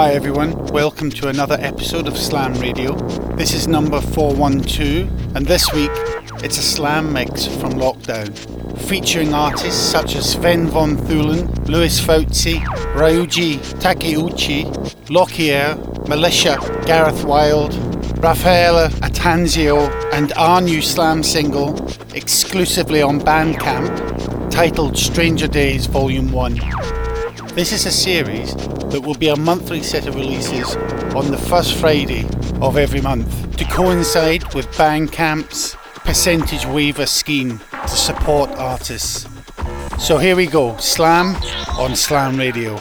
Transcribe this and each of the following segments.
Hi everyone, welcome to another episode of Slam Radio. This is number 412, and this week it's a slam mix from Lockdown, featuring artists such as Sven von Thulen, Louis Fauci, Ryuji Takeuchi, Lockyer, Militia, Gareth Wild, Raffaele Attanasio, and our new slam single exclusively on Bandcamp titled Stranger Days Volume 1. This is a series that will be a monthly set of releases on the first Friday of every month to coincide with Bandcamp's percentage waiver scheme to support artists. So here we go Slam on Slam Radio.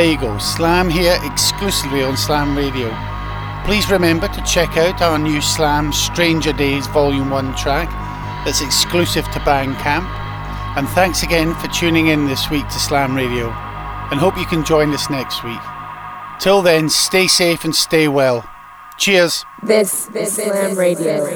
There you go, Slam here exclusively on Slam Radio. Please remember to check out our new Slam Stranger Days Volume 1 track that's exclusive to Bandcamp. And thanks again for tuning in this week to Slam Radio. And hope you can join us next week. Till then, stay safe and stay well. Cheers. This is Slam Radio.